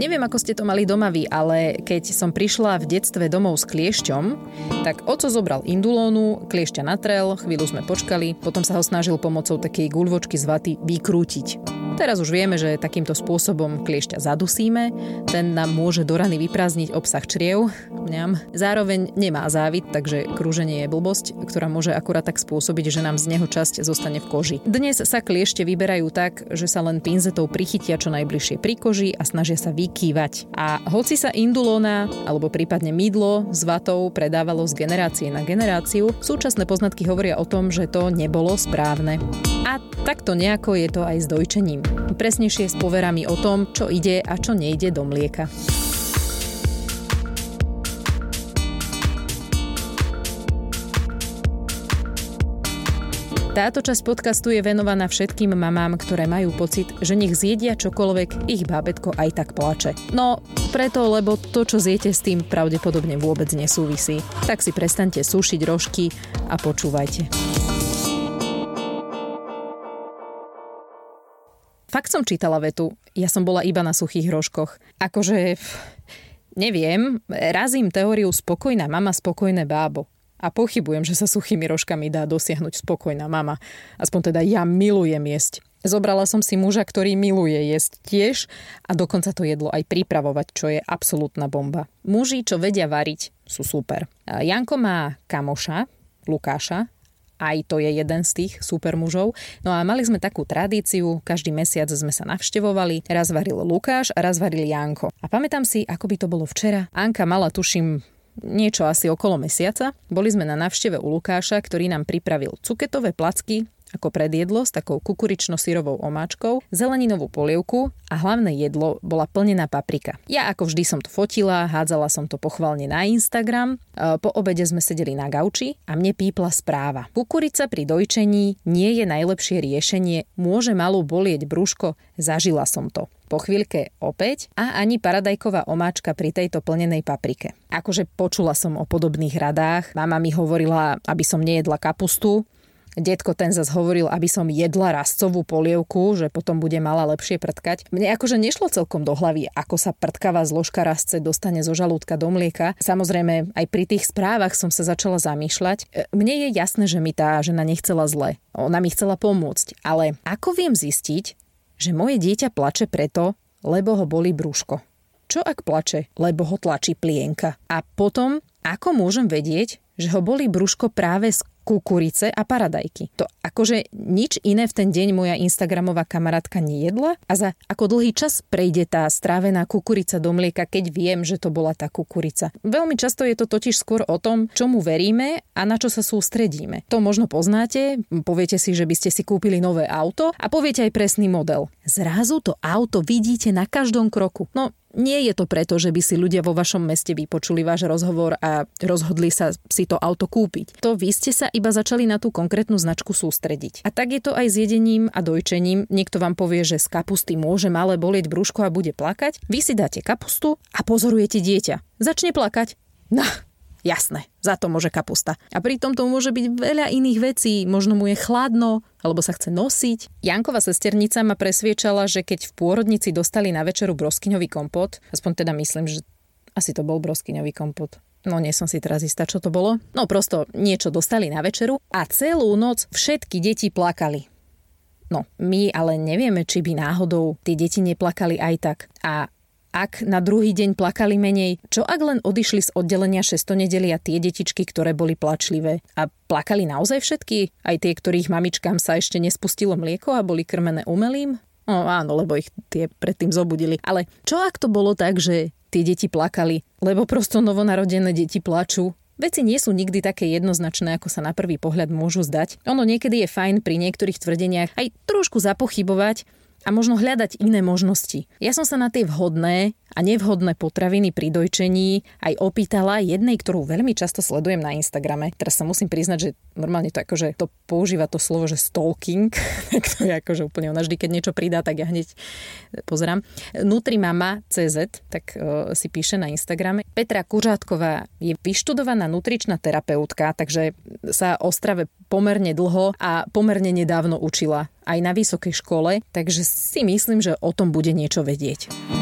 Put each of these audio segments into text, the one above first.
Neviem, ako ste to mali doma vy, ale keď som prišla v detstve domov s kliešťom, tak oco zobral indulónu, kliešťa natrel, chvíľu sme počkali, potom sa ho snažil pomocou takej guľvočky z vaty vykrútiť. Teraz už vieme, že takýmto spôsobom kliešťa zadusíme, ten nám môže do rany vyprázdniť obsah čriev, mňam. Zároveň nemá závit, takže krúženie je blbosť, ktorá môže akurát tak spôsobiť, že nám z neho časť zostane v koži. Dnes sa kliešte vyberajú tak, že sa len pinzetou prichytia čo najbližšie pri koži a snažia sa vykývať. A hoci sa indulóna alebo prípadne mydlo s vatou predávalo z generácie na generáciu, súčasné poznatky hovoria o tom, že to nebolo správne. A takto nejako je to aj s dojčením. Presnejšie s poverami o tom, čo ide a čo nejde do mlieka. Táto časť podcastu je venovaná všetkým mamám, ktoré majú pocit, že nech zjedia čokoľvek, ich bábetko aj tak plače. No, preto, lebo to, čo zjete s tým, pravdepodobne vôbec nesúvisí. Tak si prestaňte sušiť rožky a počúvajte. Fakt som čítala vetu. Ja som bola iba na suchých rožkoch. Akože... Neviem, razím teóriu spokojná mama, spokojné bábo. A pochybujem, že sa suchými rožkami dá dosiahnuť spokojná mama. Aspoň teda ja milujem jesť. Zobrala som si muža, ktorý miluje jesť tiež a dokonca to jedlo aj pripravovať, čo je absolútna bomba. Muži, čo vedia variť, sú super. Janko má kamoša, Lukáša, aj to je jeden z tých super mužov. No a mali sme takú tradíciu, každý mesiac sme sa navštevovali, raz varil Lukáš a raz varil Janko. A pamätám si, ako by to bolo včera. Anka mala, tuším, niečo asi okolo mesiaca. Boli sme na návšteve u Lukáša, ktorý nám pripravil cuketové placky, ako predjedlo s takou kukurično-syrovou omáčkou, zeleninovú polievku a hlavné jedlo bola plnená paprika. Ja ako vždy som to fotila, hádzala som to pochvalne na Instagram. E, po obede sme sedeli na gauči a mne pípla správa. Kukurica pri dojčení nie je najlepšie riešenie, môže malú bolieť brúško, zažila som to. Po chvíľke opäť a ani paradajková omáčka pri tejto plnenej paprike. Akože počula som o podobných radách, mama mi hovorila, aby som nejedla kapustu, Detko ten zase hovoril, aby som jedla rastcovú polievku, že potom bude mala lepšie prtkať. Mne akože nešlo celkom do hlavy, ako sa prtkavá zložka rastce dostane zo žalúdka do mlieka. Samozrejme, aj pri tých správach som sa začala zamýšľať. E, mne je jasné, že mi tá žena nechcela zle. Ona mi chcela pomôcť. Ale ako viem zistiť, že moje dieťa plače preto, lebo ho boli brúško? Čo ak plače, lebo ho tlačí plienka? A potom, ako môžem vedieť, že ho boli brúško práve z kukurice a paradajky. To akože nič iné v ten deň moja Instagramová kamarátka nejedla a za ako dlhý čas prejde tá strávená kukurica do mlieka, keď viem, že to bola tá kukurica. Veľmi často je to totiž skôr o tom, čomu veríme a na čo sa sústredíme. To možno poznáte, poviete si, že by ste si kúpili nové auto a poviete aj presný model. Zrazu to auto vidíte na každom kroku. No, nie je to preto, že by si ľudia vo vašom meste vypočuli váš rozhovor a rozhodli sa si to auto kúpiť. To vy ste sa iba začali na tú konkrétnu značku sústrediť. A tak je to aj s jedením a dojčením. Niekto vám povie, že z kapusty môže malé bolieť brúško a bude plakať. Vy si dáte kapustu a pozorujete dieťa. Začne plakať. No, Jasné, za to môže kapusta. A pritom to môže byť veľa iných vecí. Možno mu je chladno, alebo sa chce nosiť. Jankova sesternica ma presviečala, že keď v pôrodnici dostali na večeru broskyňový kompot, aspoň teda myslím, že asi to bol broskyňový kompot. No nie som si teraz istá, čo to bolo. No prosto niečo dostali na večeru a celú noc všetky deti plakali. No, my ale nevieme, či by náhodou tie deti neplakali aj tak. A ak na druhý deň plakali menej, čo ak len odišli z oddelenia šestonedelia tie detičky, ktoré boli plačlivé? A plakali naozaj všetky? Aj tie, ktorých mamičkám sa ešte nespustilo mlieko a boli krmené umelým? No áno, lebo ich tie predtým zobudili. Ale čo ak to bolo tak, že tie deti plakali, lebo prosto novonarodené deti plačú Veci nie sú nikdy také jednoznačné, ako sa na prvý pohľad môžu zdať. Ono niekedy je fajn pri niektorých tvrdeniach aj trošku zapochybovať, a možno hľadať iné možnosti. Ja som sa na tie vhodné a nevhodné potraviny pri dojčení aj opýtala jednej, ktorú veľmi často sledujem na Instagrame. Teraz sa musím priznať, že normálne to akože to používa to slovo, že stalking, tak to je akože úplne ona vždy, keď niečo pridá, tak ja hneď pozerám. Nutrimama CZ, tak uh, si píše na Instagrame. Petra Kuřátková je vyštudovaná nutričná terapeutka, takže sa o strave pomerne dlho a pomerne nedávno učila aj na vysokej škole, takže si myslím, že o tom bude niečo vedieť.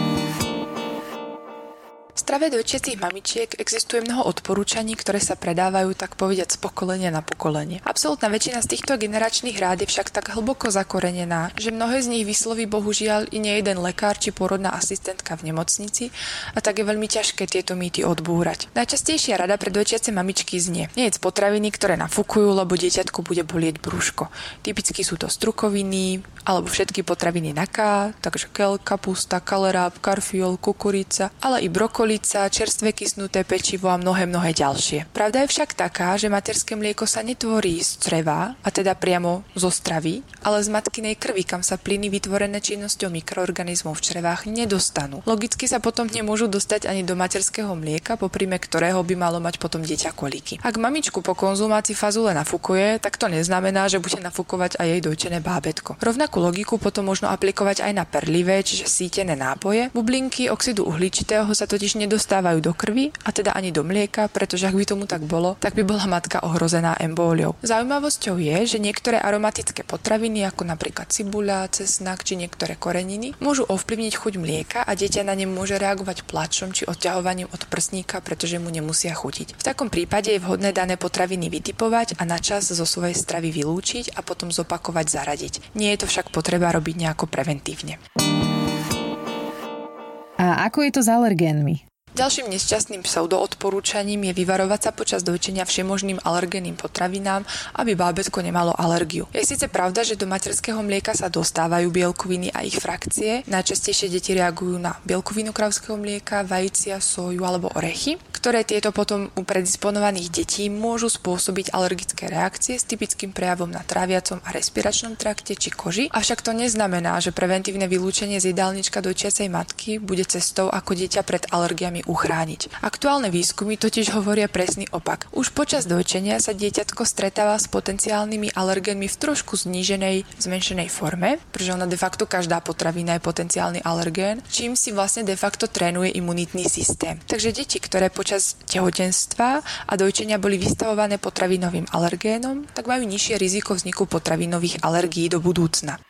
Strave dojčiacich mamičiek existuje mnoho odporúčaní, ktoré sa predávajú tak povediať z pokolenia na pokolenie. Absolútna väčšina z týchto generačných rád je však tak hlboko zakorenená, že mnohé z nich vysloví bohužiaľ i nie jeden lekár či porodná asistentka v nemocnici a tak je veľmi ťažké tieto mýty odbúrať. Najčastejšia rada pre dojčiace mamičky znie: z potraviny, ktoré nafúkujú, lebo dieťatko bude bolieť brúško. Typicky sú to strukoviny alebo všetky potraviny na K, takže kel, kapusta, kaleráb, karfiol, kukurica, ale i brokolica, čerstvé kysnuté pečivo a mnohé, mnohé ďalšie. Pravda je však taká, že materské mlieko sa netvorí z čreva, a teda priamo zo stravy, ale z matkinej krvi, kam sa plyny vytvorené činnosťou mikroorganizmov v črevách nedostanú. Logicky sa potom nemôžu dostať ani do materského mlieka, poprime ktorého by malo mať potom dieťa koliky. Ak mamičku po konzumácii fazule nafúkuje, tak to neznamená, že bude nafúkovať aj jej dojčené bábetko. Rovnakú logiku potom možno aplikovať aj na perlivé, čiže sítené nápoje. Bublinky oxidu uhličitého sa totiž nedostávajú do krvi a teda ani do mlieka, pretože ak by tomu tak bolo, tak by bola matka ohrozená embóliou. Zaujímavosťou je, že niektoré aromatické potraviny, ako napríklad cibuľa, cesnak či niektoré koreniny, môžu ovplyvniť chuť mlieka a dieťa na ne môže reagovať plačom či odťahovaním od prsníka, pretože mu nemusia chutiť. V takom prípade je vhodné dané potraviny vytipovať a na čas zo svojej stravy vylúčiť a potom zopakovať zaradiť. Nie je to však potreba robiť nejako preventívne. A ako je to s alergénmi? Ďalším nešťastným pseudoodporúčaním je vyvarovať sa počas dojčenia všemožným alergénnym potravinám, aby bábetko nemalo alergiu. Je síce pravda, že do materského mlieka sa dostávajú bielkoviny a ich frakcie. Najčastejšie deti reagujú na bielkovinu kravského mlieka, vajcia, soju alebo orechy, ktoré tieto potom u predisponovaných detí môžu spôsobiť alergické reakcie s typickým prejavom na tráviacom a respiračnom trakte či koži. Avšak to neznamená, že preventívne vylúčenie z jedálnička dojčiacej matky bude cestou ako dieťa pred alergiami uchrániť. Aktuálne výskumy totiž hovoria presný opak. Už počas dojčenia sa dieťatko stretáva s potenciálnymi alergénmi v trošku zníženej, zmenšenej forme, pretože ona de facto každá potravina je potenciálny alergén, čím si vlastne de facto trénuje imunitný systém. Takže deti, ktoré počas tehotenstva a dojčenia boli vystavované potravinovým alergénom, tak majú nižšie riziko vzniku potravinových alergií do budúcna.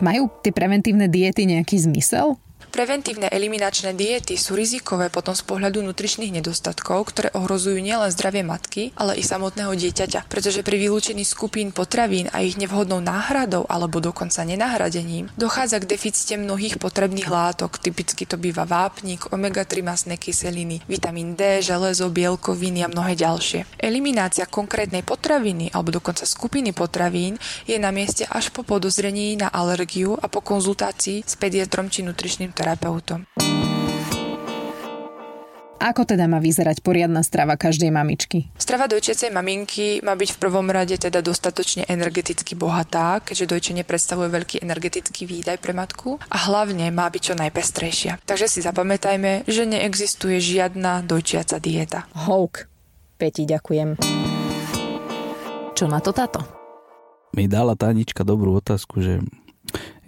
Majú tie preventívne diety nejaký zmysel? Preventívne eliminačné diety sú rizikové potom z pohľadu nutričných nedostatkov, ktoré ohrozujú nielen zdravie matky, ale i samotného dieťaťa, pretože pri vylúčení skupín potravín a ich nevhodnou náhradou alebo dokonca nenahradením dochádza k deficite mnohých potrebných látok, typicky to býva vápnik, omega-3 masné kyseliny, vitamín D, železo, bielkoviny a mnohé ďalšie. Eliminácia konkrétnej potraviny alebo dokonca skupiny potravín je na mieste až po podozrení na alergiu a po konzultácii s pediatrom či nutričným terapeutom. Ako teda má vyzerať poriadna strava každej mamičky? Strava dojčiacej maminky má byť v prvom rade teda dostatočne energeticky bohatá, keďže dojčenie predstavuje veľký energetický výdaj pre matku a hlavne má byť čo najpestrejšia. Takže si zapamätajme, že neexistuje žiadna dojčiaca dieta. Houk. Peti, ďakujem. Čo na to táto? Mi dala Tanička dobrú otázku, že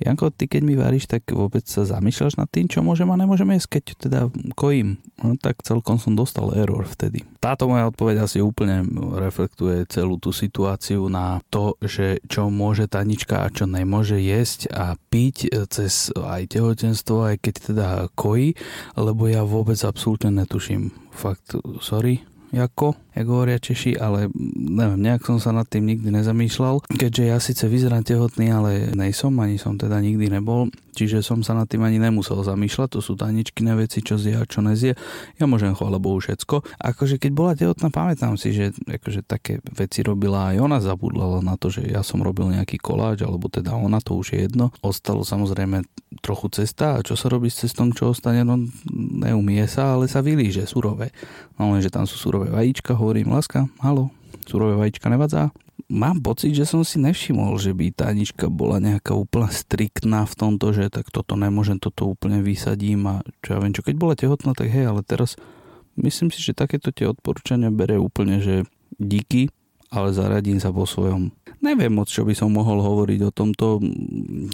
Janko, ty keď mi varíš, tak vôbec sa zamýšľaš nad tým, čo môžem a nemôžem jesť, keď teda kojím. No tak celkom som dostal error vtedy. Táto moja odpoveď asi úplne reflektuje celú tú situáciu na to, že čo môže Tanička a čo nemôže jesť a piť cez aj tehotenstvo, aj keď teda kojí, lebo ja vôbec absolútne netuším. Fakt, sorry, ako, jak hovoria Češi, ale neviem, nejak som sa nad tým nikdy nezamýšľal, keďže ja síce vyzerám tehotný, ale nejsom, ani som teda nikdy nebol, čiže som sa nad tým ani nemusel zamýšľať, to sú taničkine veci, čo zje a čo nezie. Ja môžem, chvála Bohu, všetko. Akože keď bola tehotná, pamätám si, že akože také veci robila aj ona, zabudla na to, že ja som robil nejaký koláč, alebo teda ona, to už je jedno. Ostalo samozrejme trochu cesta a čo sa robí s cestom, čo ostane, no neumie sa, ale sa vylíže surové. No lenže tam sú surové vajíčka, hovorím, láska, halo, surové vajíčka nevadzá? Mám pocit, že som si nevšimol, že by tá Anička bola nejaká úplne striktná v tomto, že tak toto nemôžem, toto úplne vysadím a čo ja viem, čo keď bola tehotná, tak hej, ale teraz myslím si, že takéto tie odporúčania bere úplne, že díky, ale zaradím sa po svojom. Neviem moc, čo by som mohol hovoriť o tomto,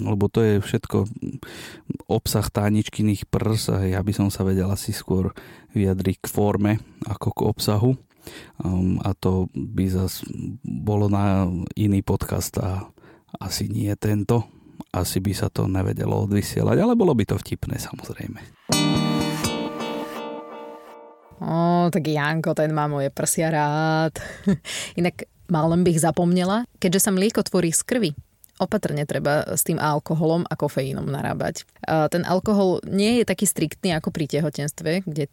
lebo to je všetko obsah táničkyných prs a ja by som sa vedel asi skôr vyjadriť k forme ako k obsahu. Um, a to by zas bolo na iný podcast a asi nie tento. Asi by sa to nevedelo odvysielať, ale bolo by to vtipné samozrejme. O, tak Janko, ten má moje prsia rád. Inak mal len bych zapomnela, keďže sa mlieko tvorí z krvi, opatrne treba s tým alkoholom a kofeínom narábať. Ten alkohol nie je taký striktný ako pri tehotenstve, kde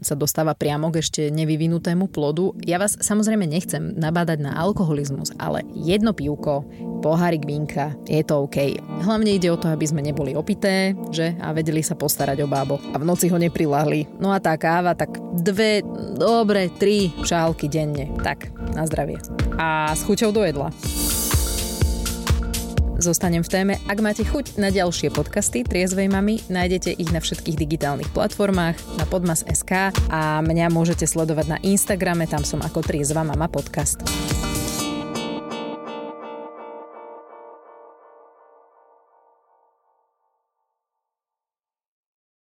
sa dostáva priamo k ešte nevyvinutému plodu. Ja vás samozrejme nechcem nabádať na alkoholizmus, ale jedno pivko, pohárik vínka, je to OK. Hlavne ide o to, aby sme neboli opité, že? A vedeli sa postarať o bábo. A v noci ho neprilahli. No a tá káva, tak dve, dobre, tri šálky denne. Tak, na zdravie. A s chuťou do jedla. Zostanem v téme. Ak máte chuť na ďalšie podcasty Triezvej mamy, nájdete ich na všetkých digitálnych platformách, na podmas.sk a mňa môžete sledovať na Instagrame, tam som ako Triezva mama podcast.